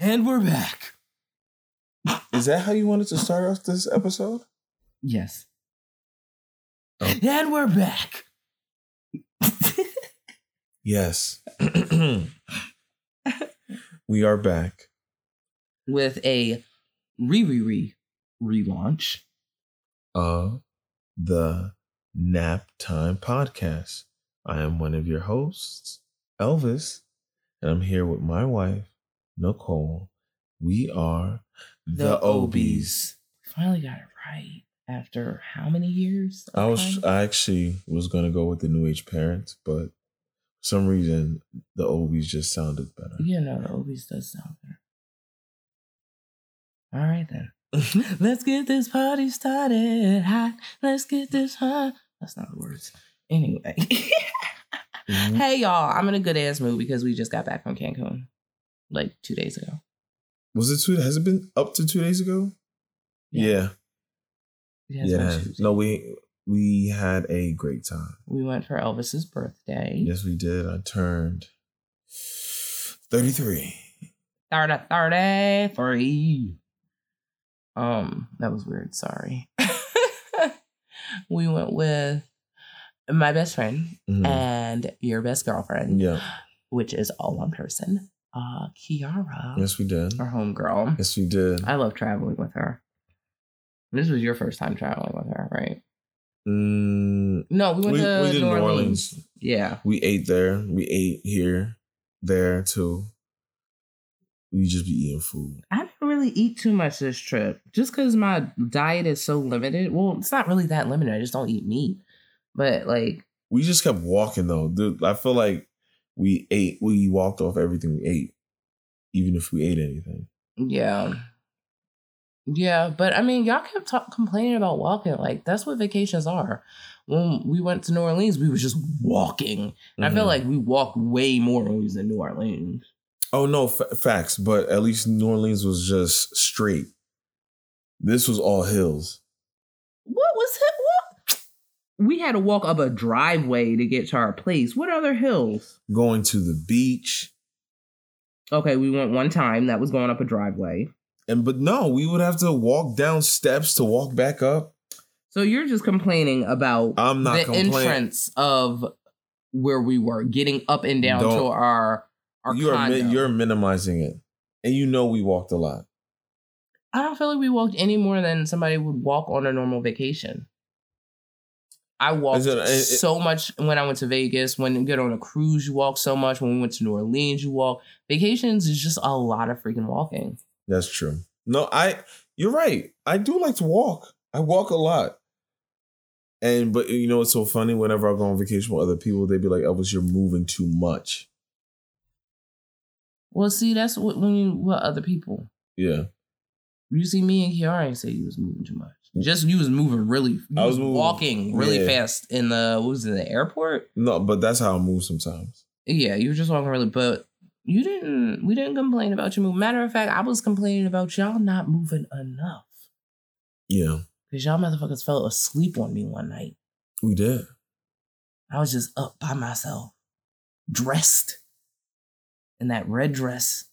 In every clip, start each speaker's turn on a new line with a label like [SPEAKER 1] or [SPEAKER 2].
[SPEAKER 1] And we're back.
[SPEAKER 2] Is that how you wanted to start off this episode?
[SPEAKER 1] Yes.
[SPEAKER 2] Oh.
[SPEAKER 1] And we're back.
[SPEAKER 2] Yes. we are back.
[SPEAKER 1] With a re re re relaunch.
[SPEAKER 2] of the Nap Time Podcast. I am one of your hosts, Elvis, and I'm here with my wife, Nicole. We are the, Obies.
[SPEAKER 1] Finally got it right after how many years?
[SPEAKER 2] I was? I actually was gonna go with the New Age Parents, but for some reason the Obies just sounded better.
[SPEAKER 1] Yeah, no, the Obies does sound better. All right then. Let's get this party started hot. Let's get this hot. That's not the words. Anyway.
[SPEAKER 2] Mhm.
[SPEAKER 1] hey y'all, I'm in a good ass mood because we just got back from Cancun like two days ago.
[SPEAKER 2] Was it two? Has it been up to two days ago? Yeah,
[SPEAKER 1] Yeah,
[SPEAKER 2] yeah.
[SPEAKER 1] been
[SPEAKER 2] it has.
[SPEAKER 1] Tuesday.
[SPEAKER 2] no, we we had a great time.
[SPEAKER 1] We went for Elvis's birthday.
[SPEAKER 2] Yes, we did. I turned thirty three.
[SPEAKER 1] 30, 33. Um, that was weird. Sorry. we went with my best friend and your best girlfriend,
[SPEAKER 2] Mm-hmm. Yeah.
[SPEAKER 1] which is all one person, uh, Kiara,
[SPEAKER 2] Yes, we did.
[SPEAKER 1] our homegirl.
[SPEAKER 2] Yes, we did.
[SPEAKER 1] I love traveling with her. This was your first time traveling with her, right?
[SPEAKER 2] Mm,
[SPEAKER 1] No, we went
[SPEAKER 2] we,
[SPEAKER 1] to
[SPEAKER 2] we did
[SPEAKER 1] New Orleans.
[SPEAKER 2] Orleans.
[SPEAKER 1] Yeah.
[SPEAKER 2] We ate there. We ate here, there too. We just be eating food.
[SPEAKER 1] I didn't really eat too much this trip just because my diet is so limited. Well, it's not really that limited. I just don't eat meat. But like,
[SPEAKER 2] We just kept walking though. Dude, I feel like we ate. We walked off everything we ate, even if we ate anything.
[SPEAKER 1] yeah. Yeah, but I mean, y'all kept talk- complaining about walking. Like, that's what vacations are. When we went to New Orleans, we was just walking. And I feel
[SPEAKER 2] mm-hmm.
[SPEAKER 1] like we walked way more when we was in New Orleans.
[SPEAKER 2] Oh no, fa- facts. But at least New Orleans was just straight. This was all hills.
[SPEAKER 1] What was it? What? We had to walk up a driveway to get to our place. What other hills?
[SPEAKER 2] Going to the beach,
[SPEAKER 1] Okay, we went one time. That was going up a driveway.
[SPEAKER 2] and but no, we would have to walk down steps to walk back up.
[SPEAKER 1] So you're just complaining about
[SPEAKER 2] I'm not
[SPEAKER 1] the entrance of where we were getting up and down to
[SPEAKER 2] Don't-
[SPEAKER 1] our our
[SPEAKER 2] you are
[SPEAKER 1] condo.
[SPEAKER 2] mi- you're minimizing it, and you know we walked a lot.
[SPEAKER 1] I don't feel like we walked any more than somebody would walk on a normal vacation. I walked
[SPEAKER 2] it- it-
[SPEAKER 1] so much when I went to Vegas. When you get on a cruise, you walk so much. When we went to New Orleans, you walk. Vacations is just a lot of freaking walking.
[SPEAKER 2] That's true. No, I you're right. I do like to walk. I walk a lot. And but you know what's so funny? Whenever I go on vacation with other people, they'd be like, oh, Elvis, you're moving too much.
[SPEAKER 1] Well, see, that's what when you with other people.
[SPEAKER 2] Yeah.
[SPEAKER 1] You see me and Kiara ain't say you was moving too much. Just you was moving really. You
[SPEAKER 2] I
[SPEAKER 1] was,
[SPEAKER 2] was moving-
[SPEAKER 1] walking really
[SPEAKER 2] yeah.
[SPEAKER 1] fast in the what was it, the airport?
[SPEAKER 2] No, but that's how I move sometimes.
[SPEAKER 1] Yeah, you were just walking really, but you didn't. We didn't complain about you move. Matter of fact, I was complaining about y'all not moving enough
[SPEAKER 2] Yeah.
[SPEAKER 1] because y'all motherfuckers fell asleep on me one night.
[SPEAKER 2] We did.
[SPEAKER 1] I was just up by myself, dressed in that red dress,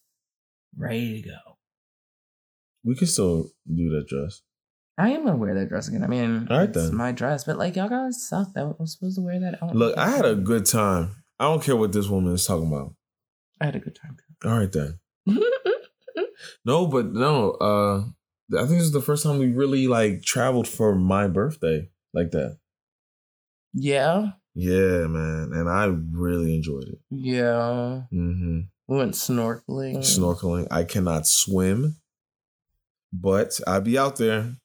[SPEAKER 1] ready to go.
[SPEAKER 2] We can still do that dress.
[SPEAKER 1] I am gonna wear that dress again. I mean,
[SPEAKER 2] All right,
[SPEAKER 1] it's
[SPEAKER 2] then.
[SPEAKER 1] my dress, but like y'all guys suck. That was supposed to wear that. out.
[SPEAKER 2] Look, I had a good time. I don't care what this woman is talking about.
[SPEAKER 1] I had a good time.
[SPEAKER 2] All right then. No, but no, uh I think this is the first time we really like traveled for my birthday like that.
[SPEAKER 1] yeah,
[SPEAKER 2] Yeah, man. And I really enjoyed it.
[SPEAKER 1] yeah.
[SPEAKER 2] Mm-hmm.
[SPEAKER 1] We went snorkeling.
[SPEAKER 2] Snorkeling. I cannot swim, but I'd be out there.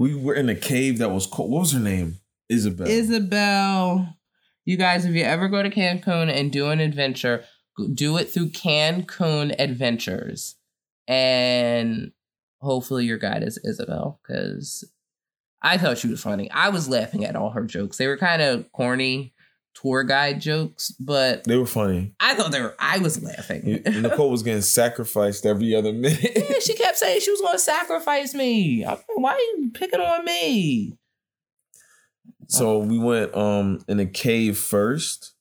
[SPEAKER 2] We were in a cave that was cold. What was her name? Isabel.
[SPEAKER 1] Isabel. You guys, if you ever go to Cancun and do an adventure, do it through Cancun Adventures. And hopefully your guide is Isabel because I thought she was funny. I was laughing at all her jokes. They were kind of corny tour guide jokes, but
[SPEAKER 2] They were funny.
[SPEAKER 1] I thought they were, I was laughing.
[SPEAKER 2] Nicole was getting sacrificed every other minute.
[SPEAKER 1] yeah, she kept saying she was going to sacrifice me. Why are you picking on me?
[SPEAKER 2] So we went um in a cave first,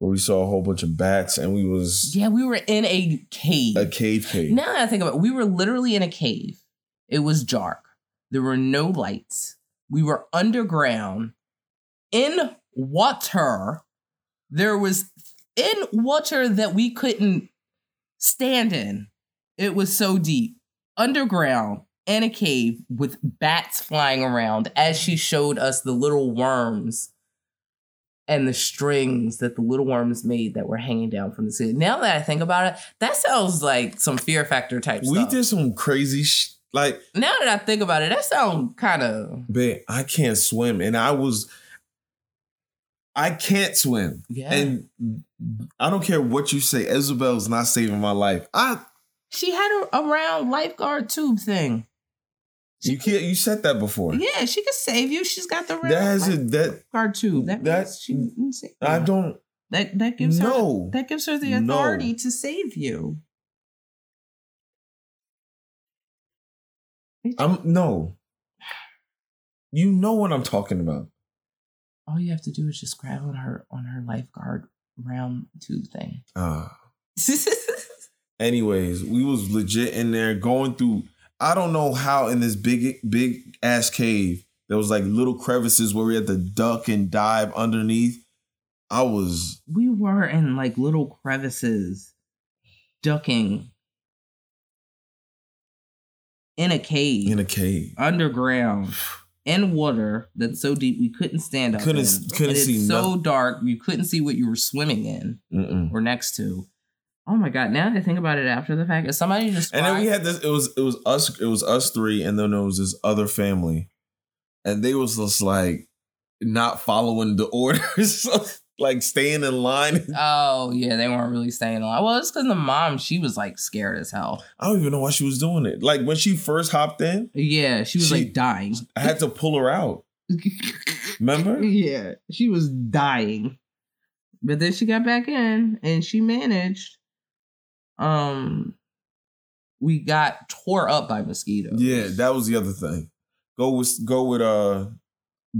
[SPEAKER 2] where we saw a whole bunch of bats and we was
[SPEAKER 1] Yeah, we were in a cave.
[SPEAKER 2] a cave cave.
[SPEAKER 1] Now that I think about it, we were literally in a cave. It was dark. There were no lights. We were underground in water. There was in water that we couldn't stand in. It was so deep. Underground in a cave with bats flying around as she showed us the little worms and the strings that the little worms made that were hanging down from the ceiling. Now that I think about it, that sounds like some fear factor type
[SPEAKER 2] we
[SPEAKER 1] stuff.
[SPEAKER 2] did some crazy sh- like
[SPEAKER 1] now that I think about it, that sounds kind of
[SPEAKER 2] babe, I can't swim and I was I can't swim.
[SPEAKER 1] yeah.
[SPEAKER 2] And I don't care what you say, Isabel's not saving my life. I
[SPEAKER 1] she had a, a round lifeguard tube thing.
[SPEAKER 2] you can't you said that before.
[SPEAKER 1] Yeah, she could save you. She's got the round
[SPEAKER 2] That has a that
[SPEAKER 1] lifeguard tube. That,
[SPEAKER 2] that-
[SPEAKER 1] she can save you.
[SPEAKER 2] I don't
[SPEAKER 1] That that gives her
[SPEAKER 2] No.
[SPEAKER 1] that gives her the
[SPEAKER 2] No.
[SPEAKER 1] authority to save you.
[SPEAKER 2] I'm no. You know what I'm talking about.
[SPEAKER 1] All you have to do is just grab on her on her lifeguard round tube thing.
[SPEAKER 2] Ah. Anyways, we was legit in there going through. I don't know how in this big big ass cave there was like little crevices where we had to duck and dive underneath. I was
[SPEAKER 1] we were in like little crevices, ducking in a cave,
[SPEAKER 2] in a cave.
[SPEAKER 1] underground, in water that's so deep we couldn't stand up.
[SPEAKER 2] Couldn't-
[SPEAKER 1] in.
[SPEAKER 2] couldn't
[SPEAKER 1] And it's
[SPEAKER 2] see
[SPEAKER 1] so
[SPEAKER 2] nothing.
[SPEAKER 1] dark you couldn't see what you were swimming in
[SPEAKER 2] Mm-mm.
[SPEAKER 1] or next to. Oh my god! Now that I think about it, after the fact, is somebody just
[SPEAKER 2] And then we had this. It was it was us. It was us three, and then there was this other family, and they was just like not following the orders, like staying in line.
[SPEAKER 1] Oh yeah, they weren't really staying in line. Well, it's because the mom she was like scared as hell.
[SPEAKER 2] I don't even know why she was doing it. Like when she first hopped in,
[SPEAKER 1] Yeah, she was
[SPEAKER 2] She-
[SPEAKER 1] like dying.
[SPEAKER 2] I had to pull her out. Remember?
[SPEAKER 1] yeah, she was dying. But then she got back in and she managed. Um we got tore up by mosquitoes.
[SPEAKER 2] Yeah, that was the other thing. Go with go with uh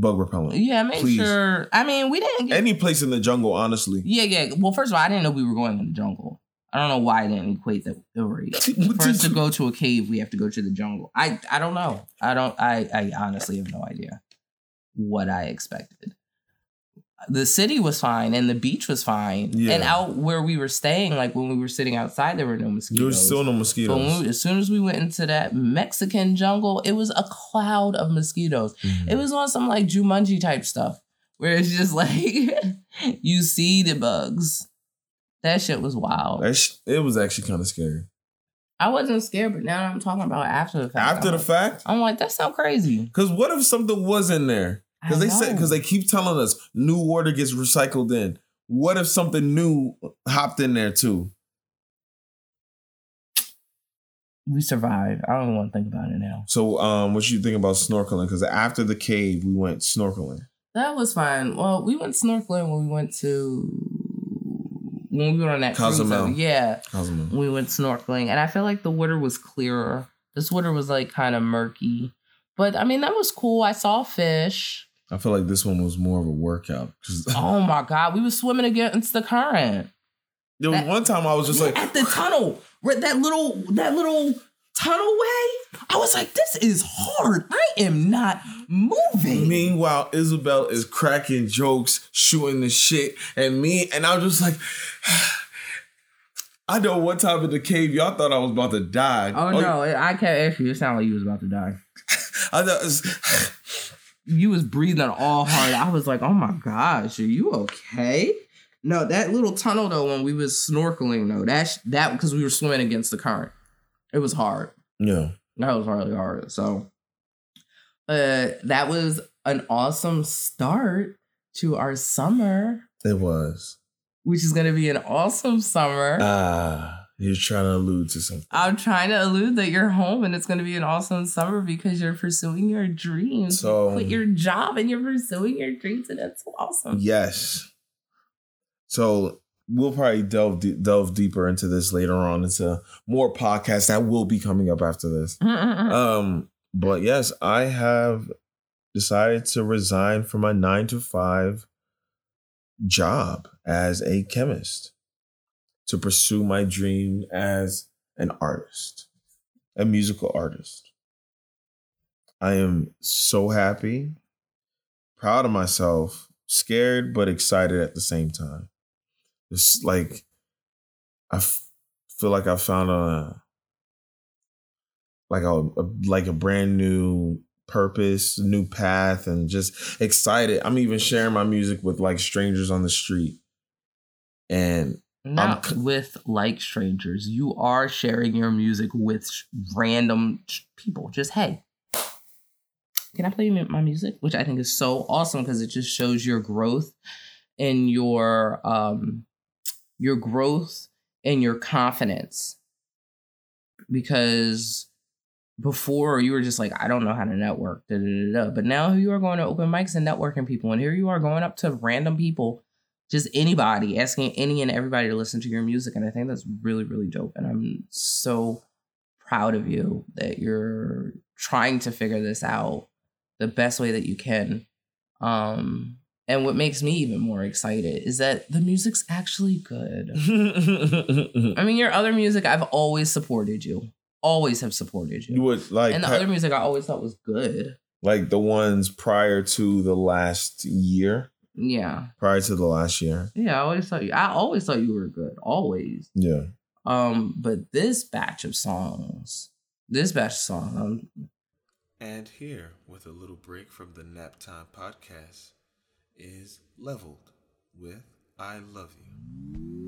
[SPEAKER 2] bug repellent.
[SPEAKER 1] Yeah, make
[SPEAKER 2] Please.
[SPEAKER 1] sure. I mean, we didn't get
[SPEAKER 2] Any place in the jungle, honestly.
[SPEAKER 1] Yeah, yeah. Well, first of all, I didn't know we were going in the jungle. I don't know why I didn't equate that.
[SPEAKER 2] What
[SPEAKER 1] For us to go to a cave, we have to go to the jungle. I I don't know. I don't I I honestly have no idea what I expected. The city was fine and the beach was fine.
[SPEAKER 2] Yeah.
[SPEAKER 1] And out where we were staying, like when we were sitting outside, there were no mosquitoes.
[SPEAKER 2] There was still no mosquitoes.
[SPEAKER 1] we, as soon as we went into that Mexican jungle, it was a cloud of mosquitoes.
[SPEAKER 2] Mhm.
[SPEAKER 1] It was on some like Jumanji type stuff where it's just like you see the bugs. That shit was wild.
[SPEAKER 2] That sh- it was actually kind of scary.
[SPEAKER 1] I wasn't scared, but now I'm talking about after the fact.
[SPEAKER 2] After
[SPEAKER 1] I'm
[SPEAKER 2] the
[SPEAKER 1] like-
[SPEAKER 2] fact,
[SPEAKER 1] I'm like, that sound crazy.
[SPEAKER 2] because what if something was in there? Because they said because they keep telling us new water gets recycled in. What if something new hopped in there too?
[SPEAKER 1] we survived. I don't want to think about it now.
[SPEAKER 2] So, um, what you think about snorkeling? Because after the cave, we went snorkeling.
[SPEAKER 1] That was fine. Well, we went snorkeling when we went to when we were on that cruise.
[SPEAKER 2] Cozumel.
[SPEAKER 1] though. Yeah,
[SPEAKER 2] Cosmo.
[SPEAKER 1] we went snorkeling, and I feel like the water was clearer. This water was like kind of murky, but I mean that was cool. I saw fish.
[SPEAKER 2] I feel like this one was more of a workout.
[SPEAKER 1] Oh my god, we were swimming against the current.
[SPEAKER 2] there was
[SPEAKER 1] that-
[SPEAKER 2] one time I was just
[SPEAKER 1] Yeah,
[SPEAKER 2] like,
[SPEAKER 1] at the tunnel, that little that little tunnel way. I was like, this is hard. I am not moving.
[SPEAKER 2] Meanwhile, Isabel is cracking jokes, shooting the shit, and me, and I was just like, I know one time in the cave, y'all thought I was about to die.
[SPEAKER 1] Oh, oh no, I can't ask you. It sounded like you was about to die.
[SPEAKER 2] I thought it was-
[SPEAKER 1] You was breathing all hard. I was like, oh my gosh, are you okay? No, that little tunnel though, when we was snorkeling though, that's that because we were swimming against the current. It was hard.
[SPEAKER 2] yeah.
[SPEAKER 1] That was really hard. So uh that was an awesome start to our summer,
[SPEAKER 2] It was.
[SPEAKER 1] which is gonna be an awesome summer.
[SPEAKER 2] Ah, you're trying to allude to something.
[SPEAKER 1] I'm trying to allude that you're home and it's going to be an awesome summer because you're pursuing your dreams.
[SPEAKER 2] So-
[SPEAKER 1] you quit your job and you're pursuing your dreams, and that's awesome.
[SPEAKER 2] Yes. So we'll probably delve de- delve deeper into this later on into more podcasts that will be coming up after this. Um, but yes, I have decided to resign from my nine to five job as a chemist, to pursue my dream as an artist, a musical artist. I am so happy, proud of myself, scared, but excited at the same time. It's like, I f- feel like I found a, like a, a like a brand new purpose, new path, and just excited. I'm even sharing my music with like strangers on the street. And
[SPEAKER 1] not I'm, with like strangers. You are sharing your music with random people. Just hey, can I play my music? Which I think is so awesome because it just shows your growth and your um your growth and your confidence. Because before you were just like, I don't know how to network, da, da, da, but now you are going to open mics and networking people, and here you are going up to random people, just anybody, asking any and everybody to listen to your music, and I think that's really, really dope, and I'm so proud of you that you're trying to figure this out the best way that you can. Um, and what makes me even more excited is that the music's actually good. I mean, your other music, I've always supported you always have supported you.
[SPEAKER 2] You would like,
[SPEAKER 1] and the other music I always thought was good.
[SPEAKER 2] Like the ones prior to the last year.
[SPEAKER 1] Yeah.
[SPEAKER 2] Prior to the last year.
[SPEAKER 1] Yeah, I always thought you. I always thought you were good. Always.
[SPEAKER 2] Yeah.
[SPEAKER 1] Um, but this batch of songs, this batch of songs. Um,
[SPEAKER 2] and here, with a little break from the Nap Time podcast, is leveled with "I Love You."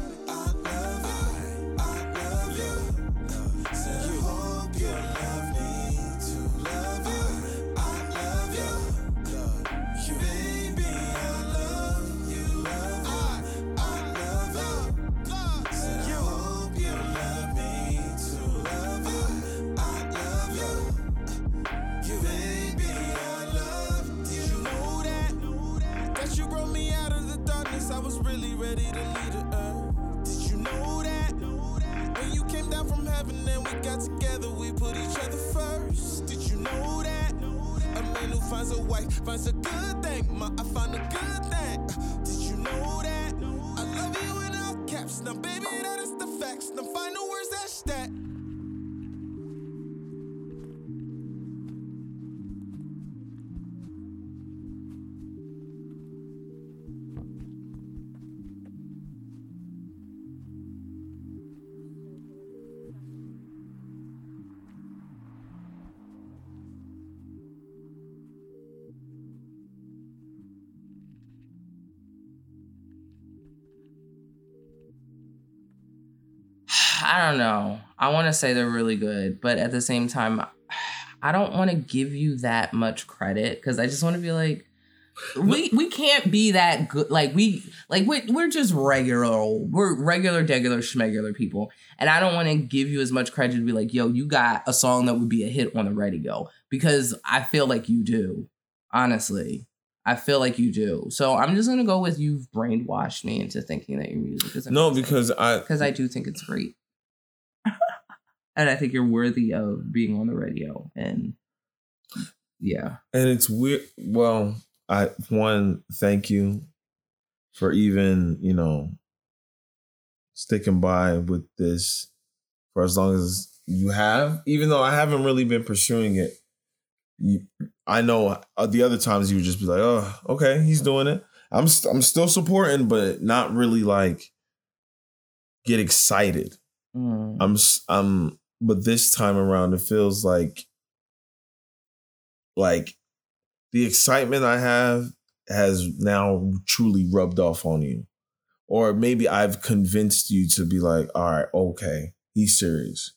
[SPEAKER 3] finds a wife finds a good thing. Ma, I find a good thing. Did you know that? I love you in all caps. Now, baby, that is the facts. Now, final
[SPEAKER 1] I don't know. I want to say they're really good, but at the same time, I don't want to give you that much credit because I just want to be like, we we can't be that good. Like we like we we're just regular. We're regular, degular, schmegular people, and I don't want to give you as much credit to be like, yo, you got a song that would be a hit on the radio because I feel like you do. Honestly, I feel like you do. So I'm just gonna go with you've brainwashed me into thinking that your music is
[SPEAKER 2] no because I
[SPEAKER 1] because I do think it's great and I think you're worthy of being on the radio. And yeah,
[SPEAKER 2] and it's weird. Well, I one thank you for even you know sticking by with this for as long as you have, even though I haven't really been pursuing it. You, I know uh, the other times you would just be like, "Oh, okay, he's doing it." I'm i st- I'm still supporting, but not really like get excited. Mm. I'm I'm but this time around it feels like like the excitement I have has now truly rubbed off on you. Or maybe I've convinced you to be like, all right, okay, he's serious.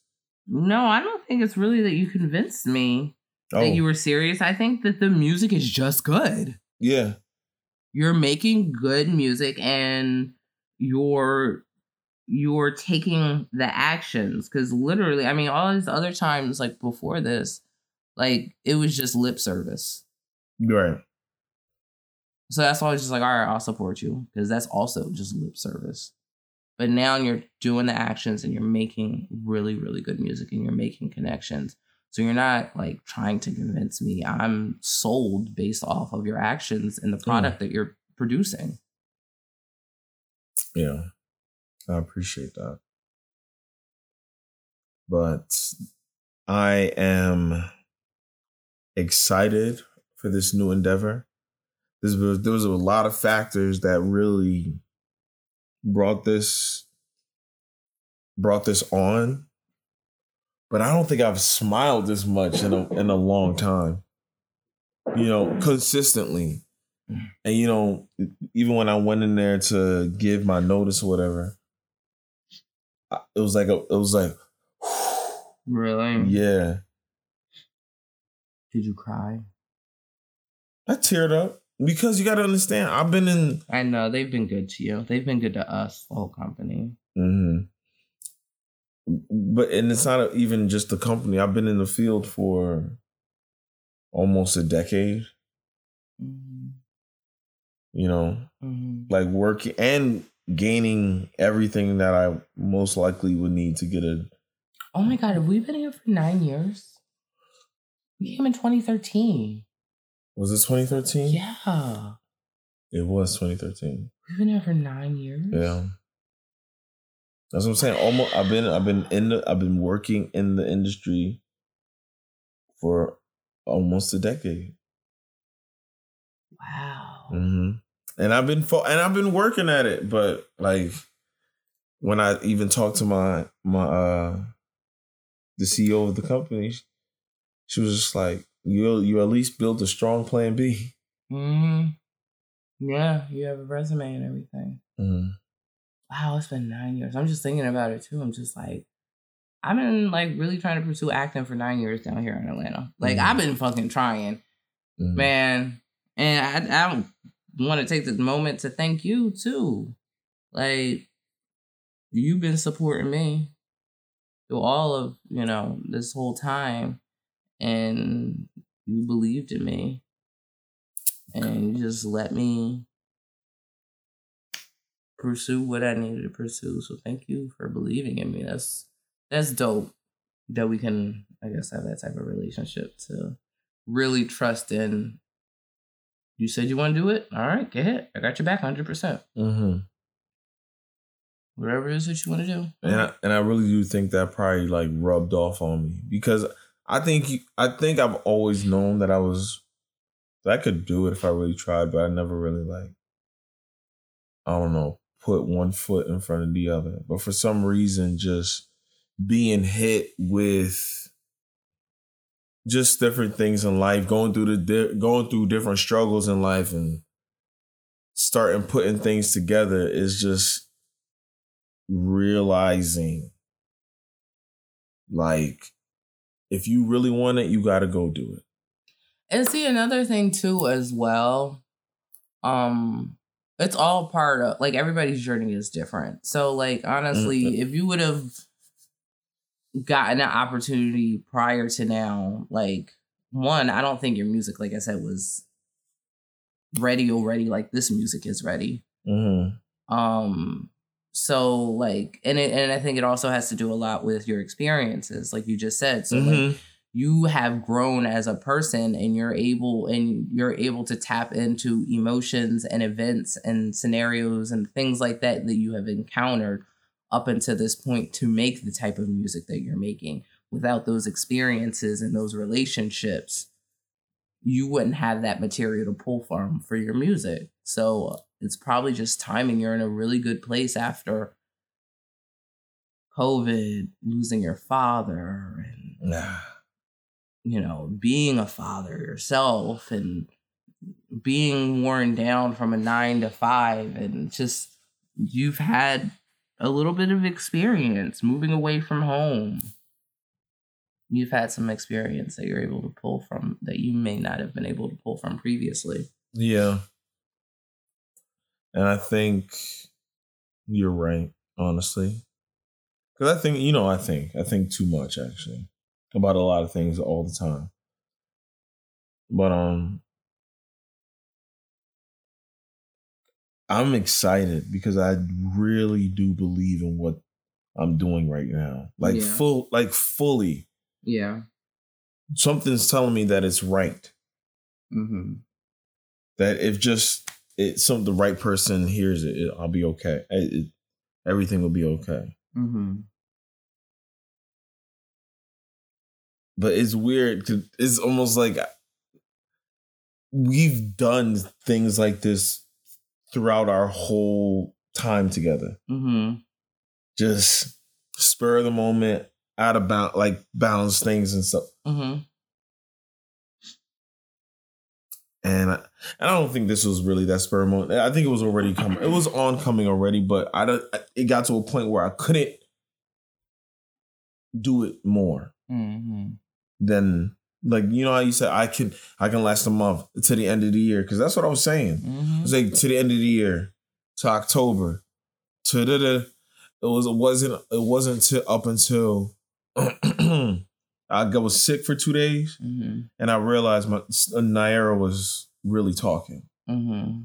[SPEAKER 1] No, I don't think it's really that you convinced me
[SPEAKER 2] Oh,
[SPEAKER 1] that you were serious. I think that the music is just good.
[SPEAKER 2] yeah.
[SPEAKER 1] You're making good music and you're you're taking the actions because literally, I mean, all these other times like before this, like it was just lip service.
[SPEAKER 2] Right.
[SPEAKER 1] So that's why I was just like, all right, I'll support you because that's also just lip service. But now you're doing the actions and you're making really, really good music and you're making connections. So you're not like trying to convince me. I'm sold based off of your actions and the mm. product that you're producing.
[SPEAKER 2] Yeah. I appreciate that. But I am excited for this new endeavor. There's, there was a lot of factors that really brought this brought this on. But I don't think I've smiled this much in a in a long time. You know, consistently. And you know, even when I went in there to give my notice or whatever, it was like a, it was like,
[SPEAKER 1] Really?
[SPEAKER 2] yeah.
[SPEAKER 1] Did you cry?
[SPEAKER 2] I teared up because you got to understand. I've been in.
[SPEAKER 1] I know they've been good to you. They've been good to us, the whole company.
[SPEAKER 2] Mm-hmm. But and it's not even just the company. I've been in the field for almost a decade.
[SPEAKER 1] Mhm.
[SPEAKER 2] You know,
[SPEAKER 1] Mhm.
[SPEAKER 2] like working and gaining everything that I most likely would need to get a.
[SPEAKER 1] Oh my god, have we been here for nine years? We came in 2013.
[SPEAKER 2] Was it 2013?
[SPEAKER 1] Yeah.
[SPEAKER 2] It was 2013.
[SPEAKER 1] We've been here for nine years.
[SPEAKER 2] Yeah. That's what I'm saying. Almost I've been I've been in the I've been working in the industry for almost a decade.
[SPEAKER 1] Wow.
[SPEAKER 2] hmm And I've been fo- and I've been working at it, but like when I even talked to my my uh the CEO of the company, she was just like, "You you at least build a strong plan B."
[SPEAKER 1] hmm Yeah, you have a resume and everything.
[SPEAKER 2] Mhm.
[SPEAKER 1] Wow, it's been nine years. I'm just thinking about it too. I'm just like, I've been like really trying to pursue acting for nine years down here in Atlanta. Like
[SPEAKER 2] Mhm.
[SPEAKER 1] I've been fucking trying,
[SPEAKER 2] Mhm.
[SPEAKER 1] man. And I, I want to take this moment to thank you too. Like you've been supporting me through all of you know this whole time, and you believed in me, and you just let me pursue what I needed to pursue. So thank you for believing in me. That's that's dope that we can I guess have that type of relationship to really trust in you said you want to do it? All right, go ahead. I got your back 100%.
[SPEAKER 2] Mm-hmm.
[SPEAKER 1] Whatever it is that you want to do.
[SPEAKER 2] and I, and I really do think that probably like rubbed off on me because I think you- I think I've always known that I was that I could do it if I really tried, but I never really like I don't know put one foot in front of the other. But for some reason, just being hit with just different things in life, going through the di- going through different struggles in life, and starting putting things together is just realizing like if you really want it you got to go do it
[SPEAKER 1] And see another thing too as well. Um it's all part of like everybody's journey is different. So like honestly, if you would have gotten an opportunity prior to now, like one, I don't think your music, like I said, was ready already. Like this music is ready.
[SPEAKER 2] mm-hmm.
[SPEAKER 1] Um so like and it, and I think it also has to do a lot with your experiences, like you just said. So like you have grown as a person and you're able and you're able to tap into emotions and events and scenarios and things like that that you have encountered up until this point to make the type of music that you're making without those experiences and those relationships you wouldn't have that material to pull from for your music so it's probably just timing you're in a really good place after covid losing your father and
[SPEAKER 2] nah.
[SPEAKER 1] you know, being a father yourself and being worn down from a nine to five, and just you've had a little bit of experience moving away from home. you've had some experience that you're able to pull from that you may not have been able to pull from previously.
[SPEAKER 2] Yeah. And I think you're right, honestly. Because I think, you know, I think, I think too much actually about a lot of things all the time. But, um, I'm excited because I really do believe in what I'm doing right now. Like,
[SPEAKER 1] Yeah.
[SPEAKER 2] full, like, fully.
[SPEAKER 1] Yeah.
[SPEAKER 2] Something's telling me that it's right.
[SPEAKER 1] Mm-hmm.
[SPEAKER 2] that if just it some the right person hears it, it I'll be okay. It- it- everything will be okay.
[SPEAKER 1] Mm-hmm.
[SPEAKER 2] But it's weird. 'cause It's almost like we've done things like this throughout our whole time together.
[SPEAKER 1] Mm-hmm.
[SPEAKER 2] Just spur of the moment, out of bound, like balance things and stuff.
[SPEAKER 1] Mm-hmm.
[SPEAKER 2] And I, and I don't think this was really that spur of the moment. I think it was already coming. It was oncoming already, but I don't. It got to a point where I couldn't do it more.
[SPEAKER 1] Mm-hmm.
[SPEAKER 2] than like you know how you said I can I can last a month to the end of the year because that's what I was saying.
[SPEAKER 1] Mm-hmm.
[SPEAKER 2] It's like to the end of the year to October to the, it was it wasn't it wasn't to up until I was sick for two days
[SPEAKER 1] Mm-hmm.
[SPEAKER 2] and I realized my Naira was really talking
[SPEAKER 1] Mm-hmm.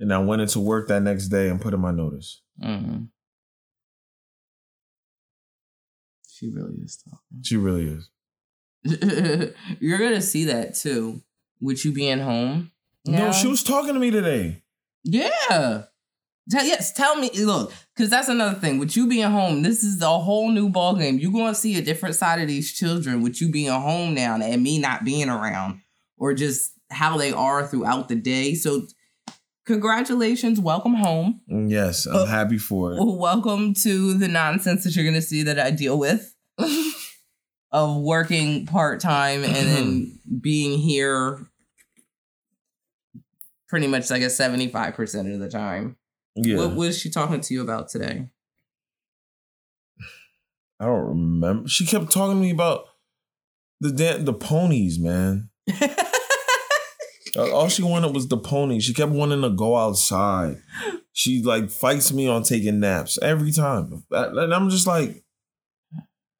[SPEAKER 2] and I went into work that next day and put in my notice.
[SPEAKER 1] Mm-hmm. She really is talking.
[SPEAKER 2] She really is.
[SPEAKER 1] You're gonna see that too. With you being home.
[SPEAKER 2] No, she was talking to me today.
[SPEAKER 1] Yeah. Tell, yes, tell me. Look, because that's another thing. With you being home, this is a whole new ball game. You're going to see a different side of these children with you being home now and me not being around, or just how they are throughout the day. So, congratulations, welcome home.
[SPEAKER 2] Yes, I'm
[SPEAKER 1] Uh,
[SPEAKER 2] happy for it.
[SPEAKER 1] Welcome to the nonsense that you're going to see that I deal with of working part time and then mm-hmm. being here pretty much like a 75% of the time.
[SPEAKER 2] Yeah.
[SPEAKER 1] What was she talking to you about today?
[SPEAKER 2] I don't remember. She kept talking to me about the da- the ponies, man. All she wanted was the ponies. She kept wanting to go outside. She like fights me on taking naps every time, and I'm just like,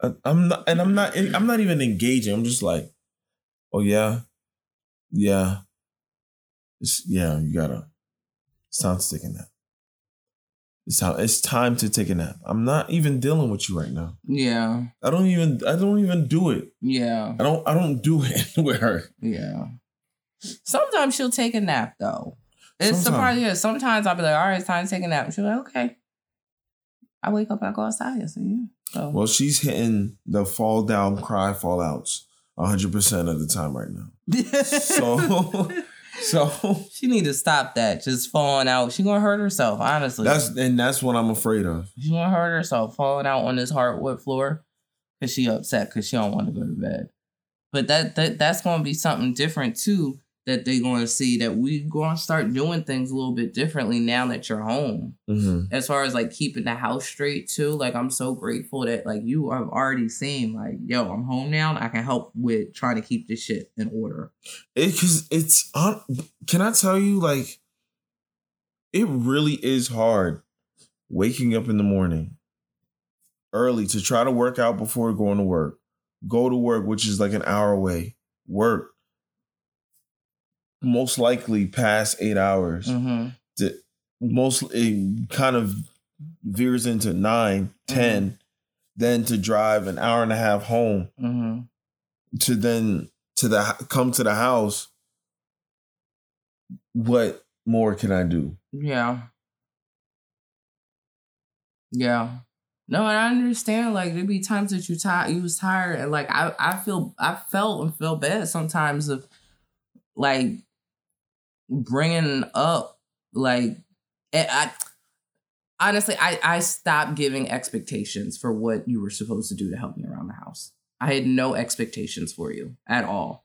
[SPEAKER 2] Uh, I'm not, and I'm not, I'm not even engaging. I'm just like, oh yeah, yeah, it's, yeah. You gotta. It's time to take a nap. It's time. It's time to take a nap. I'm not even dealing with you right now.
[SPEAKER 1] yeah,
[SPEAKER 2] I don't even. I don't even do it.
[SPEAKER 1] yeah,
[SPEAKER 2] I don't. I don't do it with her.
[SPEAKER 1] yeah. Sometimes she'll take a nap though. It's
[SPEAKER 2] Sometimes.
[SPEAKER 1] surprising. Yeah, sometimes I'll be like, all right, it's time to take a nap. She'll be like, okay. I wake up and I go outside. I say, yeah. So,
[SPEAKER 2] Well, she's hitting the fall down, cry, fallouts 100% of the time right now. So, so
[SPEAKER 1] she need to stop that. Just falling out. She gonna hurt herself. Honestly,
[SPEAKER 2] that's and that's what I'm afraid of.
[SPEAKER 1] she gonna hurt herself falling out on this hardwood floor because she upset because she don't want to go to bed. But that that that's gonna be something different too. That they're gonna see that we gonna start doing things a little bit differently now that you're home.
[SPEAKER 2] Mm-hmm.
[SPEAKER 1] As far as like keeping the house straight too, like I'm so grateful that like you have already seen like yo I'm home now. and I can help with trying to keep this shit in order.
[SPEAKER 2] It because it's on. Can I tell you, like, it really is hard waking up in the morning early to try to work out before going to work, go to work, which is like an hour away, work. Most likely past eight hours.
[SPEAKER 1] Mm-hmm.
[SPEAKER 2] to most it kind of veers into nine, 10, then to drive an hour and a half home
[SPEAKER 1] Mm-hmm.
[SPEAKER 2] to then to the come to the house. What more can I do?
[SPEAKER 1] Yeah. Yeah. No, and I understand. Like there be times that you tired, you was tired, and like I, I feel, I felt and feel bad sometimes of like bringing up like I. Honestly, I I stopped giving expectations for what you were supposed to do to help me around the house. I had no expectations for you at all.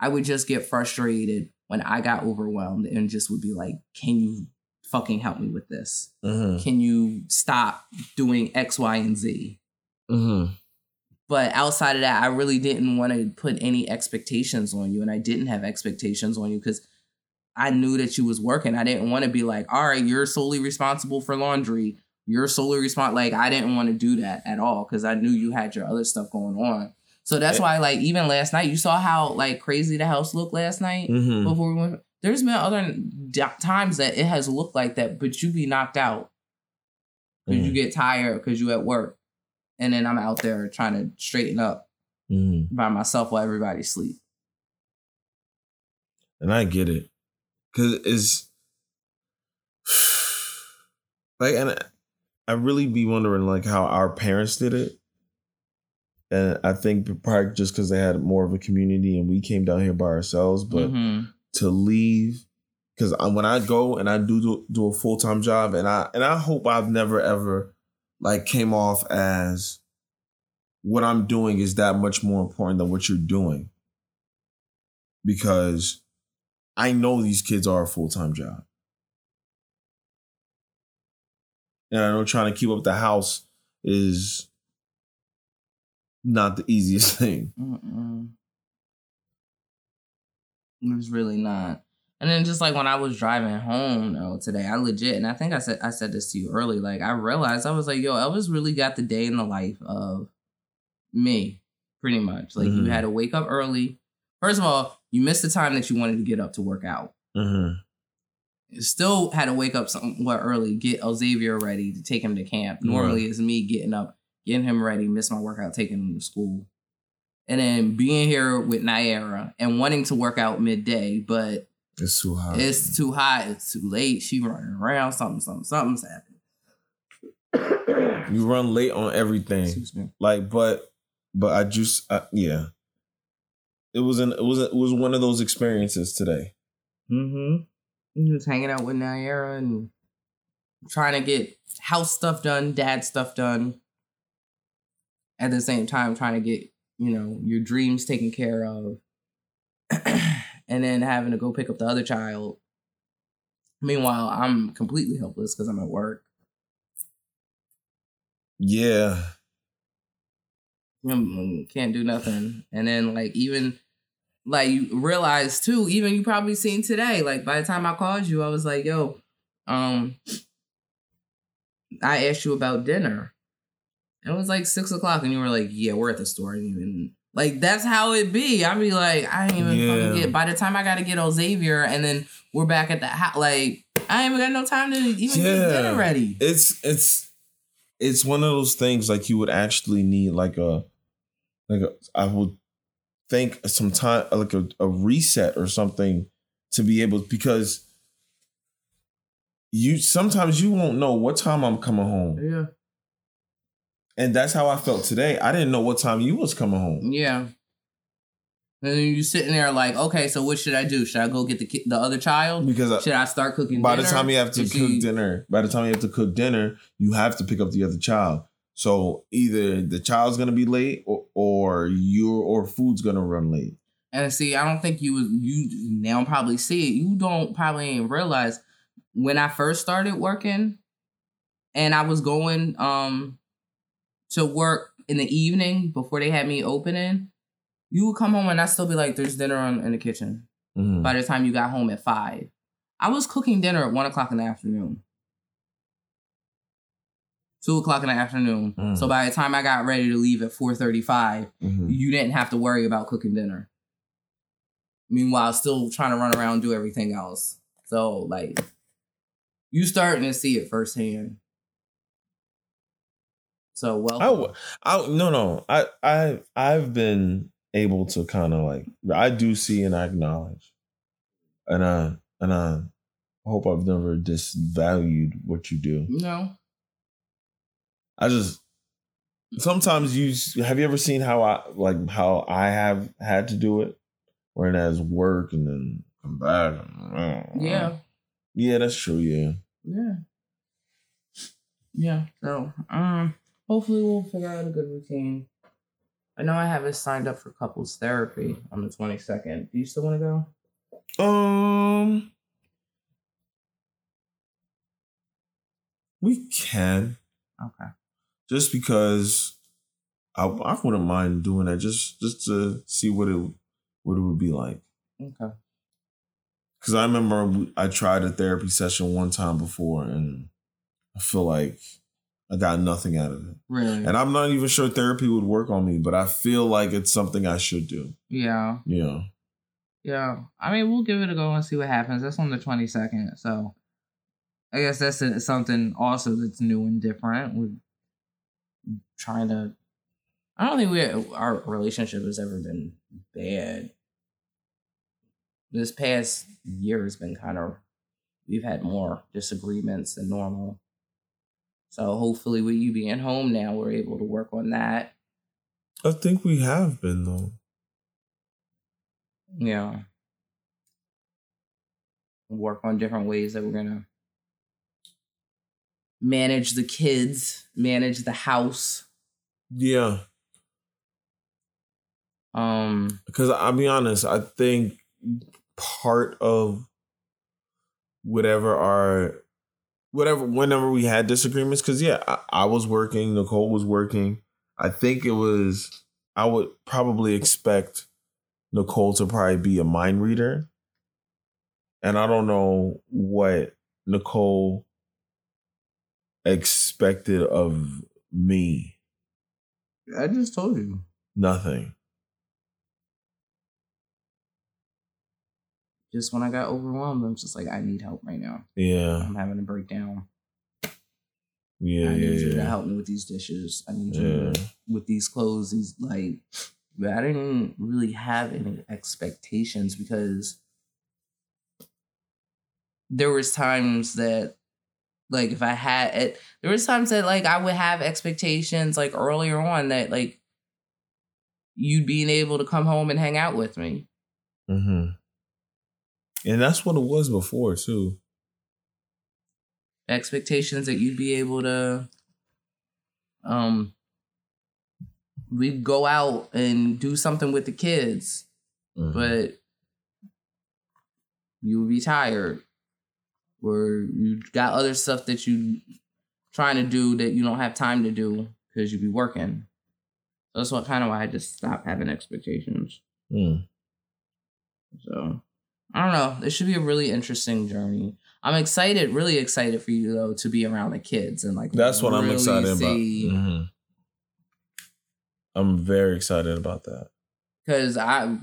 [SPEAKER 1] I would just get frustrated when I got overwhelmed and just would be like, "Can you fucking help me with this?
[SPEAKER 2] Mm-hmm.
[SPEAKER 1] Can you stop doing X, Y, and Z?"
[SPEAKER 2] Mm-hmm.
[SPEAKER 1] But outside of that, I really didn't want to put any expectations on you, and I didn't have expectations on you because I knew that you was working. I didn't want to be like, all right, you're solely responsible for laundry. You're solely responsible. Like I didn't want to do that at all because I knew you had your other stuff going on. So that's
[SPEAKER 2] Yeah.
[SPEAKER 1] why, like, even last night, you saw how like crazy the house looked last night
[SPEAKER 2] Mm-hmm.
[SPEAKER 1] before we went. There's been other times that it has looked like that, but you be knocked out because you get tired because you at work, and then I'm out there trying to straighten up
[SPEAKER 2] Mm-hmm.
[SPEAKER 1] by myself while everybody sleep.
[SPEAKER 2] And I get it. Cause it's like and I- really be wondering like how our parents did it. And I think probably just because they had more of a community and we came down here by ourselves, but
[SPEAKER 1] Mhm.
[SPEAKER 2] to leave because when I go and I do do, do a full time job and I and I hope I've never ever like came off as what I'm doing is that much more important than what you're doing because I know these kids are a full time job and I know trying to keep up the house is not the easiest thing.
[SPEAKER 1] Mm-mm. It's really not. And then just like when I was driving home though today, I legit and I think I said I said this to you early. Like I realized I was like, yo, Elvis really got the day in the life of me, pretty much. Like you
[SPEAKER 2] Mhm.
[SPEAKER 1] had to wake up early. First of all, you missed the time that you wanted to get up to work out.
[SPEAKER 2] Mm-hmm.
[SPEAKER 1] Still had to wake up somewhat early, get Xavier ready to take him to camp. Normally it's me getting up, getting him ready, miss my workout, taking him to school. And then being here with Naira and wanting to work out midday, but
[SPEAKER 2] It's too hot.
[SPEAKER 1] it's too hot, it's too late. She running around, something, something, something's happening.
[SPEAKER 2] you run late on everything.
[SPEAKER 1] Excuse me.
[SPEAKER 2] Like, but but I just uh, yeah. It was an it was it was one of those experiences today.
[SPEAKER 1] Mm-hmm. Just hanging out with Naira and trying to get house stuff done, dad stuff done. At the same time, trying to get, you know, your dreams taken care of. and then having to go pick up the other child. Meanwhile, I'm completely helpless because I'm at work.
[SPEAKER 2] Yeah.
[SPEAKER 1] Mm, Can't do nothing. And then like even like you realize too, even you probably seen today, like by the time I called you, I was like, yo, um, I asked you about dinner. It was like six o'clock, and you were like, "Yeah, we're at the store." And even like that's how it be. I be like, I ain't even
[SPEAKER 2] Yeah.
[SPEAKER 1] fucking get. By the time I got to get old Xavier, and then we're back at the house. Like I ain't even got no time to even
[SPEAKER 2] Yeah.
[SPEAKER 1] get dinner ready.
[SPEAKER 2] It's it's it's one of those things like you would actually need like a like a, I would think some time like a, a reset or something to be able because you sometimes you won't know what time I'm coming home.
[SPEAKER 1] Yeah,
[SPEAKER 2] And that's how I felt today. I didn't know what time you was coming home.
[SPEAKER 1] yeah. And then you sitting there like, okay, so what should I do? Should I go get the ki- the other child?
[SPEAKER 2] Because I-
[SPEAKER 1] Should I start cooking?
[SPEAKER 2] by the time you have to cook
[SPEAKER 1] she-
[SPEAKER 2] dinner, by the time you have to cook dinner, you have to pick up the other child. So either the child's gonna be late, or, or you or food's gonna run late.
[SPEAKER 1] And see, I don't think you was you now probably see it. You don't probably even realize when I first started working and I was going um to work in the evening before they had me opening, you would come home and I'd still be like, there's dinner on, in the kitchen.
[SPEAKER 2] Mhm.
[SPEAKER 1] By the time you got home at five. I was cooking dinner at one o'clock in the afternoon. Two o'clock in the afternoon.
[SPEAKER 2] Mm.
[SPEAKER 1] So by the time I got ready to leave at four thirty-five,
[SPEAKER 2] Mhm.
[SPEAKER 1] you didn't have to worry about cooking dinner. Meanwhile, still trying to run around and do everything else. So like you starting to see it firsthand. So well
[SPEAKER 2] I, no no I I I've been able to kind of like I do see and I acknowledge, and I and I hope I've never disvalued what you do.
[SPEAKER 1] no.
[SPEAKER 2] I just sometimes you have you ever seen how I like how I have had to do it, where it has work and then come back. and-
[SPEAKER 1] Yeah.
[SPEAKER 2] yeah, that's true. Yeah,
[SPEAKER 1] Yeah. Yeah. So um hopefully we'll figure out a good routine. I know I have it signed up for couples therapy on the twenty second. Do you still want to go?
[SPEAKER 2] um, we can
[SPEAKER 1] Okay.
[SPEAKER 2] just because I, I wouldn't mind doing that just just to see what it what it would be like.
[SPEAKER 1] Okay.
[SPEAKER 2] Because I remember I tried a therapy session one time before, and I feel like I got nothing out of it.
[SPEAKER 1] Really?
[SPEAKER 2] And I'm not even sure therapy would work on me, but I feel like it's something I should do.
[SPEAKER 1] yeah.
[SPEAKER 2] Yeah.
[SPEAKER 1] Yeah. I mean, we'll give it a go and see what happens. That's on the 22nd. So I guess that's a, something also that's new and different. We're trying to. I don't think we our relationship has ever been bad. This past year has been kind of we've had more disagreements than normal. So hopefully, with you being home now, we're able to work on that.
[SPEAKER 2] I think we have been though.
[SPEAKER 1] Yeah. Work on different ways that we're gonna manage the kids, manage the house.
[SPEAKER 2] Yeah.
[SPEAKER 1] Um,
[SPEAKER 2] Because I'll be honest, I think part of whatever our whatever whenever we had disagreements, because yeah, I, I was working, Nicole was working. I think it was I would probably expect Nicole to probably be a mind reader. And I don't know what Nicole expected of me.
[SPEAKER 1] I just told you.
[SPEAKER 2] Nothing.
[SPEAKER 1] Just when I got overwhelmed, I'm just like, I need help right now.
[SPEAKER 2] Yeah.
[SPEAKER 1] I'm having a breakdown.
[SPEAKER 2] Yeah.
[SPEAKER 1] I
[SPEAKER 2] yeah,
[SPEAKER 1] need you to help me with these dishes. I need you
[SPEAKER 2] Yeah.
[SPEAKER 1] with these clothes. These like, but I didn't really have any expectations because there was times that, like, if I had it, there was times that like I would have expectations like earlier on that like you'd being able to come home and hang out with me.
[SPEAKER 2] Mm-hmm. And that's what it was before too.
[SPEAKER 1] expectations that you'd be able to um we'd go out and do something with the kids
[SPEAKER 2] Mhm.
[SPEAKER 1] but you would be tired or you got other stuff that you trying to do that you don't have time to do because you'd be working so that's what kind of why i just stopped having expectations
[SPEAKER 2] Mm.
[SPEAKER 1] so I don't know. It should be a really interesting journey. I'm excited, really excited for you though to be around the kids and like
[SPEAKER 2] That's what I'm
[SPEAKER 1] really
[SPEAKER 2] excited
[SPEAKER 1] see-
[SPEAKER 2] about. Mhm. I'm very excited about that.
[SPEAKER 1] Cause I,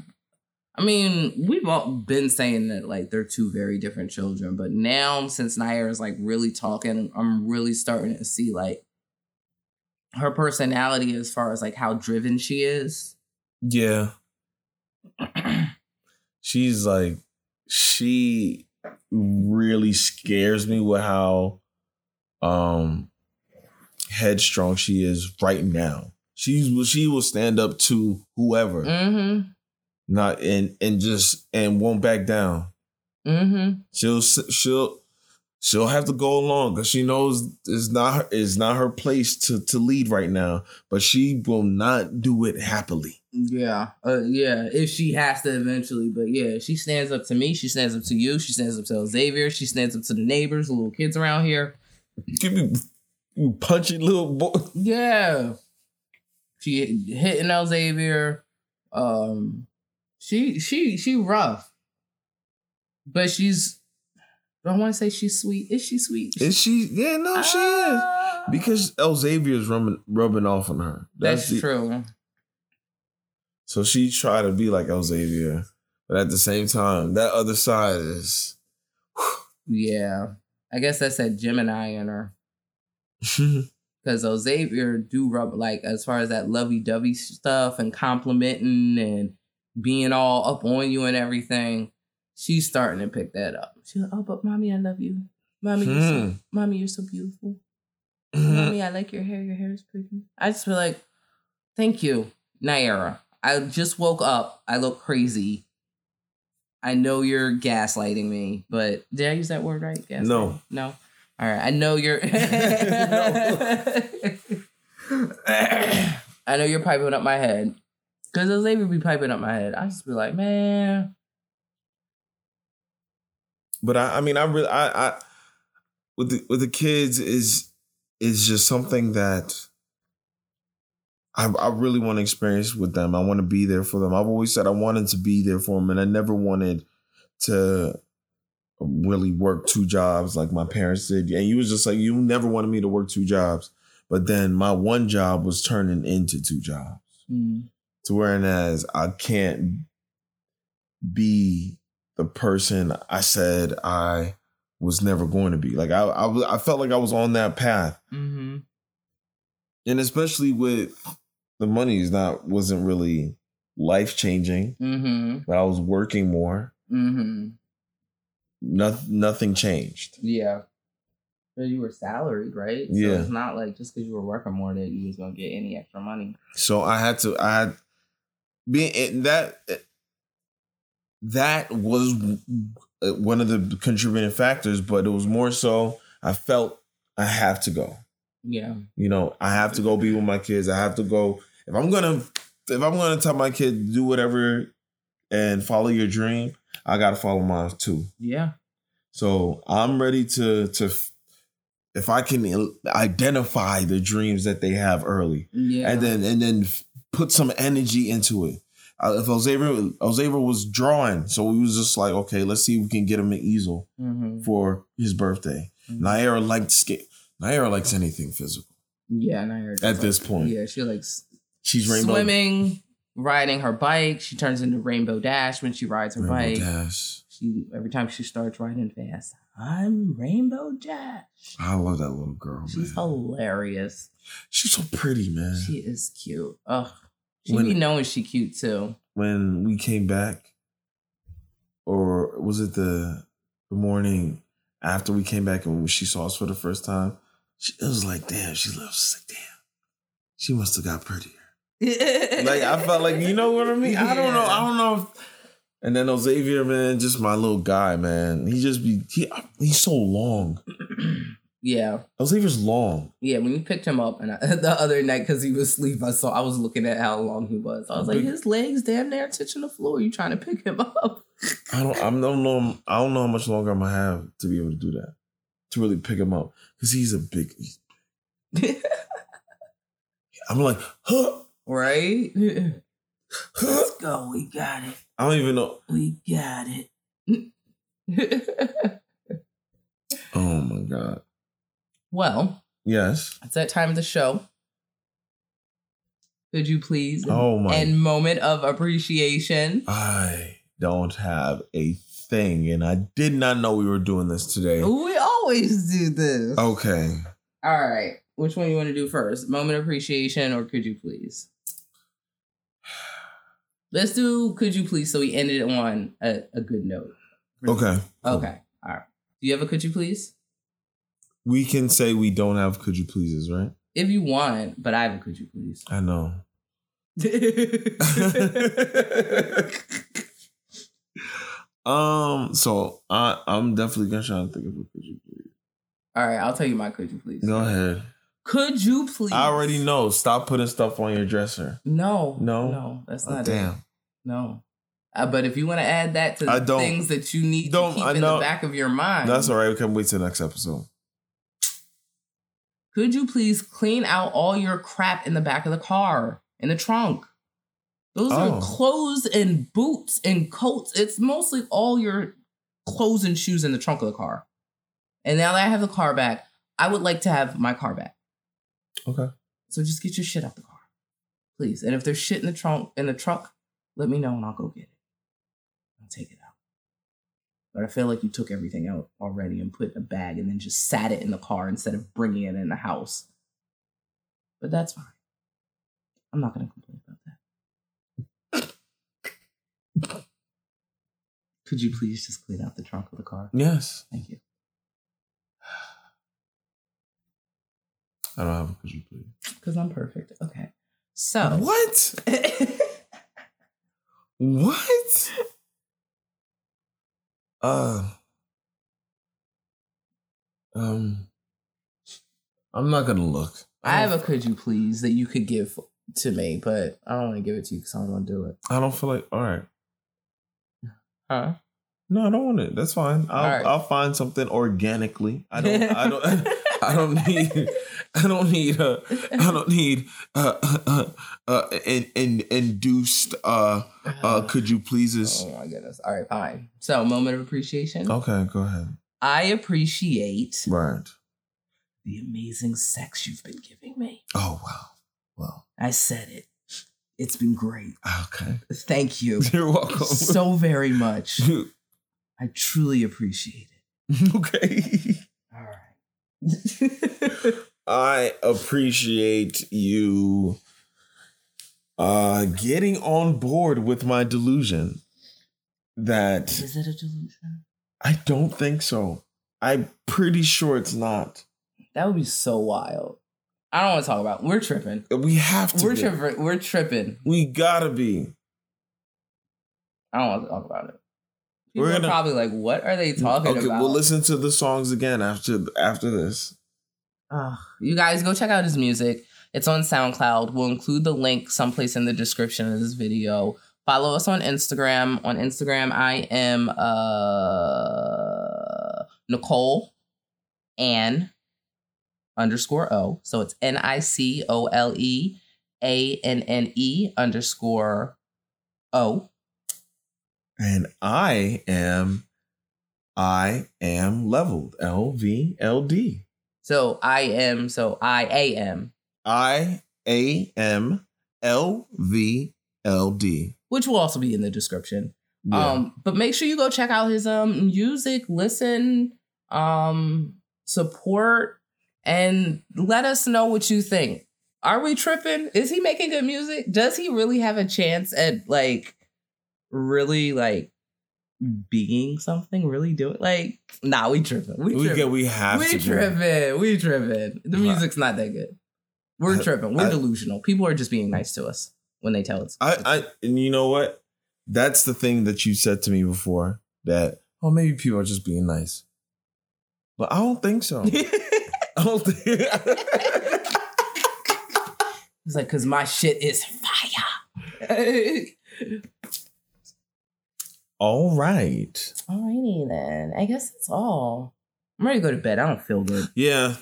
[SPEAKER 1] I mean, we've all been saying that like they're two very different children, but now since Nair is like really talking, I'm really starting to see like her personality as far as like how driven she is.
[SPEAKER 2] Yeah. She's like, she really scares me with how um headstrong she is right now. She's she will stand up to whoever,
[SPEAKER 1] mm-hmm.
[SPEAKER 2] not and and just and won't back down.
[SPEAKER 1] Mm-hmm.
[SPEAKER 2] She'll she'll she'll have to go along because she knows it's not her, it's not her place to to lead right now. But she will not do it happily.
[SPEAKER 1] Yeah, uh, yeah. If she has to eventually, but yeah, she stands up to me. She stands up to you. She stands up to Xavier. She stands up to the neighbors, the little kids around here.
[SPEAKER 2] Give me you punchy little boy.
[SPEAKER 1] Yeah, she hitting Xavier. Um, she she she rough, but she's. I don't want to say she's sweet. Is she sweet?
[SPEAKER 2] Is she? Yeah, no, she is.
[SPEAKER 1] Ah.
[SPEAKER 2] Because Xavier's rubbing rubbing off on her.
[SPEAKER 1] that's
[SPEAKER 2] the-
[SPEAKER 1] true.
[SPEAKER 2] So she tried to be like Xavier, but at the same time, that other side is.
[SPEAKER 1] Yeah, I guess that's that Gemini in her. because Xavier do rub like as far as that lovey dovey stuff and complimenting and being all up on you and everything. She's starting to pick that up. She's like, "Oh, but mommy, I love you. Mommy, you're so,
[SPEAKER 2] Hmm.
[SPEAKER 1] mommy, you're so beautiful. Mommy, I like your hair. Your hair is pretty." I just feel like, thank you, Naira. I just woke up. I look crazy. I know you're gaslighting me, but did I use that word right? Gaslighting?
[SPEAKER 2] No.
[SPEAKER 1] No. All right. I know you're. I know you're piping up my head. Because Xavier be piping up my head. I just be like, man.
[SPEAKER 2] but I, I mean, I really, I, I, with the with the kids is is just something that I, I really want to experience with them. I want to be there for them. I've always said I wanted to be there for them, and I never wanted to really work two jobs like my parents did. And you was just like, you never wanted me to work two jobs. But then my one job was turning into two jobs.
[SPEAKER 1] Mm.
[SPEAKER 2] To whereas I can't be the person I said I was never going to be. Like I, I, I felt like I was on that path,
[SPEAKER 1] Mm-hmm.
[SPEAKER 2] and especially with the money is not wasn't really life changing,
[SPEAKER 1] Mm-hmm.
[SPEAKER 2] but I was working more.
[SPEAKER 1] Mm-hmm.
[SPEAKER 2] Nothing, nothing changed.
[SPEAKER 1] Yeah. But you were salaried, right?
[SPEAKER 2] Yeah.
[SPEAKER 1] It's not like just because you were working more that you was gonna get any extra money.
[SPEAKER 2] So I had to. I had being that. That was one of the contributing factors, but it was more so I felt I have to go.
[SPEAKER 1] Yeah.
[SPEAKER 2] You know, I have to go be with my kids. I have to go. If I'm gonna, if I'm gonna tell my kid do whatever and follow your dream, I gotta follow mine too.
[SPEAKER 1] Yeah.
[SPEAKER 2] So I'm ready to to, if I can identify the dreams that they have early,
[SPEAKER 1] Yeah.
[SPEAKER 2] and then and then put some energy into it. Uh, if Xavier was drawing, so we was just like, okay, let's see if we can get him an easel
[SPEAKER 1] mm-hmm.
[SPEAKER 2] for his birthday. Naira liked skate. Naira likes anything physical.
[SPEAKER 1] Yeah, heard
[SPEAKER 2] At this point.
[SPEAKER 1] Yeah, she likes
[SPEAKER 2] She's rainbow
[SPEAKER 1] swimming, riding her bike. She turns into Rainbow Dash when she rides her
[SPEAKER 2] Rainbow
[SPEAKER 1] bike.
[SPEAKER 2] Dash.
[SPEAKER 1] She every time she starts riding fast, I'm Rainbow Dash.
[SPEAKER 2] I love that little girl.
[SPEAKER 1] She's
[SPEAKER 2] man.
[SPEAKER 1] hilarious.
[SPEAKER 2] She's so pretty, man.
[SPEAKER 1] She is cute. Ugh. She
[SPEAKER 2] When-
[SPEAKER 1] be knowing she cute too.
[SPEAKER 2] when we came back, or was it the the morning after we came back and when she saw us for the first time? She, it was like, damn, she loves. Like, damn, she must have got prettier. Like I felt like, you know what I mean? I don't know. I don't know. If, and then Xavier, man, just my little guy, man. He just be he he's so long.
[SPEAKER 1] yeah.
[SPEAKER 2] Xavier's long.
[SPEAKER 1] Yeah, when you picked him up and I, the other night because he was asleep, I saw I was looking at how long he was. I was like, his legs damn near touching the floor. You trying to pick him up?
[SPEAKER 2] I don't. I don't know. I don't know how much longer I'm gonna have to be able to do that. To really pick him up because he's a big. he's- I'm like, huh,
[SPEAKER 1] right?
[SPEAKER 2] huh.
[SPEAKER 1] Let's go. We got it.
[SPEAKER 2] I don't even know.
[SPEAKER 1] We got it.
[SPEAKER 2] Oh my god.
[SPEAKER 1] well,
[SPEAKER 2] Yes.
[SPEAKER 1] it's that time of the show. Could you please?
[SPEAKER 2] Oh my.
[SPEAKER 1] And moment of appreciation.
[SPEAKER 2] I don't have a thing, and I did not know we were doing this today.
[SPEAKER 1] We always do this.
[SPEAKER 2] Okay.
[SPEAKER 1] All right. Which one you want to do first? Moment of appreciation or could you please? Let's do could you please so we ended it on a, a good note.
[SPEAKER 2] Okay.
[SPEAKER 1] Okay. All right. Do you have a could you please?
[SPEAKER 2] We can say we don't have could you pleases, right?
[SPEAKER 1] If you want, but I have a could you please.
[SPEAKER 2] I know. um. So I I'm definitely gonna try to think of a could you please.
[SPEAKER 1] All right, I'll tell you my could you please.
[SPEAKER 2] Go ahead.
[SPEAKER 1] Could you please?
[SPEAKER 2] I already know. Stop putting stuff on your dresser.
[SPEAKER 1] No.
[SPEAKER 2] No?
[SPEAKER 1] No, that's
[SPEAKER 2] Oh,
[SPEAKER 1] not it.
[SPEAKER 2] damn.
[SPEAKER 1] No. Uh, but if you want to add that to
[SPEAKER 2] I
[SPEAKER 1] the
[SPEAKER 2] don't-
[SPEAKER 1] things that you need
[SPEAKER 2] don't-
[SPEAKER 1] to keep
[SPEAKER 2] I
[SPEAKER 1] in
[SPEAKER 2] know.
[SPEAKER 1] the back of your mind,
[SPEAKER 2] That's all right. We can wait till next episode.
[SPEAKER 1] could you please clean out all your crap in the back of the car, in the trunk? Those
[SPEAKER 2] Oh.
[SPEAKER 1] are clothes and boots and coats. It's mostly all your clothes and shoes in the trunk of the car. And now that I have the car back, I would like to have my car back.
[SPEAKER 2] Okay.
[SPEAKER 1] So just get your shit out the car, please. And if there's shit in the trunk in the truck, let me know and I'll go get it. I'll take it out. But I feel like you took everything out already and put in a bag and then just sat it in the car instead of bringing it in the house. But that's fine. I'm not gonna complain. Could you please just clean out the trunk of the car?
[SPEAKER 2] Yes.
[SPEAKER 1] Thank you.
[SPEAKER 2] I don't have a could you please.
[SPEAKER 1] Because I'm perfect. Okay. So
[SPEAKER 2] What? What? Uh. Um. I'm not gonna look.
[SPEAKER 1] I have a could you please that you could give to me, but I don't want to give it to you because I don't want to do it.
[SPEAKER 2] I don't feel like. All right.
[SPEAKER 1] Huh?
[SPEAKER 2] No, I don't want it. That's fine. I'll
[SPEAKER 1] right.
[SPEAKER 2] I'll find something organically. I don't. I don't. I don't need. I don't need. Uh, I don't need. Uh, uh, uh, uh in, in, induced. Uh, uh, could you please?
[SPEAKER 1] Oh my goodness. All right, fine. So, moment of appreciation.
[SPEAKER 2] Okay, go ahead.
[SPEAKER 1] I appreciate
[SPEAKER 2] Right.
[SPEAKER 1] the amazing sex you've been giving me.
[SPEAKER 2] Oh wow. Well.
[SPEAKER 1] I said it. It's been great.
[SPEAKER 2] Okay.
[SPEAKER 1] Thank you
[SPEAKER 2] You're welcome.
[SPEAKER 1] so very much. I truly appreciate it.
[SPEAKER 2] okay.
[SPEAKER 1] All right.
[SPEAKER 2] I appreciate you uh getting on board with my delusion that
[SPEAKER 1] Is it a delusion?
[SPEAKER 2] I don't think so. I'm pretty sure it's not.
[SPEAKER 1] That would be so wild. I don't want to talk about. We're tripping.
[SPEAKER 2] We have to.
[SPEAKER 1] We're tripping. We're tripping.
[SPEAKER 2] We gotta be.
[SPEAKER 1] I don't want to talk about it. People
[SPEAKER 2] We're gonna-
[SPEAKER 1] probably like, "What are they talking
[SPEAKER 2] okay,
[SPEAKER 1] about?"
[SPEAKER 2] we'll listen to the songs again after after this.
[SPEAKER 1] Ugh. you guys go check out his music. It's on SoundCloud. We'll include the link someplace in the description of this video. Follow us on Instagram. On Instagram, I am uh Nicole Ann underscore O. So it's N I C O L E A N N E underscore O.
[SPEAKER 2] And I am I am leveled. L V L D.
[SPEAKER 1] So I am so I A M,
[SPEAKER 2] I A M L V L D.
[SPEAKER 1] which will also be in the description.
[SPEAKER 2] Yeah.
[SPEAKER 1] Um, but make sure you go check out his um music, listen, um, support, and let us know what you think. Are we tripping? Is he making good music? Does he really have a chance at like really like being something? Really doing like nah, we tripping. We
[SPEAKER 2] we
[SPEAKER 1] tripping.
[SPEAKER 2] get we have
[SPEAKER 1] we
[SPEAKER 2] to. be.
[SPEAKER 1] tripping. We tripping. The music's not that good. We're
[SPEAKER 2] I-
[SPEAKER 1] tripping. We're
[SPEAKER 2] I-
[SPEAKER 1] delusional. People are just being nice to us when they tell us.
[SPEAKER 2] I, I and you know what? That's the thing that you said to me before that oh maybe people are just being nice. But I don't think so. I don't think
[SPEAKER 1] It's like, cause my shit is fire.
[SPEAKER 2] All right.
[SPEAKER 1] Alrighty then. I guess that's all. I'm ready to go to bed. I don't feel good.
[SPEAKER 2] Yeah.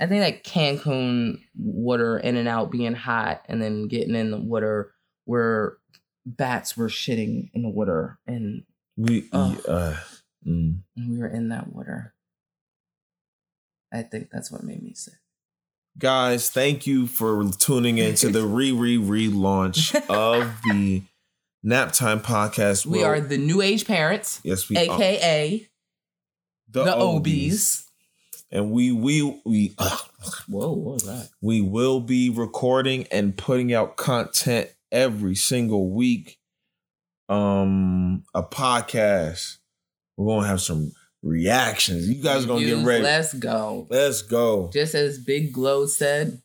[SPEAKER 1] I think that Cancun water in and out being hot and then getting in the water where bats were shitting in the water and,
[SPEAKER 2] We
[SPEAKER 1] Oh.
[SPEAKER 2] uh mm.
[SPEAKER 1] and we were in that water. I think that's what made me sick.
[SPEAKER 2] guys, thank you for tuning in to the re re relaunch of the Nap Time podcast.
[SPEAKER 1] We are the new age parents,
[SPEAKER 2] yes, we are
[SPEAKER 1] aka the, Obies.
[SPEAKER 2] and we we we uh,
[SPEAKER 1] Whoa, what was that?
[SPEAKER 2] we will be recording and putting out content every single week. Um, a podcast. We're gonna have some reactions. You guys are gonna get ready.
[SPEAKER 1] Let's go.
[SPEAKER 2] Let's go.
[SPEAKER 1] Just as Big Glo said,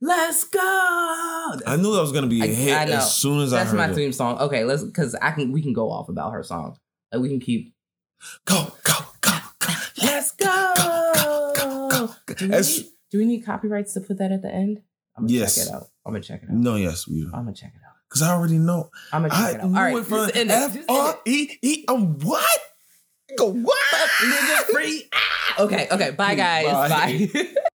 [SPEAKER 1] let's go.
[SPEAKER 2] I knew that was gonna be a
[SPEAKER 1] I-
[SPEAKER 2] hit
[SPEAKER 1] I
[SPEAKER 2] as soon as I heard That's
[SPEAKER 1] my
[SPEAKER 2] it.
[SPEAKER 1] theme song. Okay, let's because I can we can go off about her song. Like we can keep
[SPEAKER 2] Go, go, go, go.
[SPEAKER 1] Let's go. Do we,
[SPEAKER 2] As-
[SPEAKER 1] need, do we need copyrights to put that at the end? I'm gonna
[SPEAKER 2] Yes.
[SPEAKER 1] check it out. I'm gonna check it out.
[SPEAKER 2] No, yes, we do.
[SPEAKER 1] I'm gonna check it out.
[SPEAKER 2] Because I already know.
[SPEAKER 1] I'm gonna check
[SPEAKER 2] I
[SPEAKER 1] it out. All right,
[SPEAKER 2] it from
[SPEAKER 1] just end it.
[SPEAKER 2] F R. E E. Um, what? Go what?
[SPEAKER 1] Nigga free. Ah! Okay, okay. Bye, guys.
[SPEAKER 2] Bye.
[SPEAKER 1] Bye.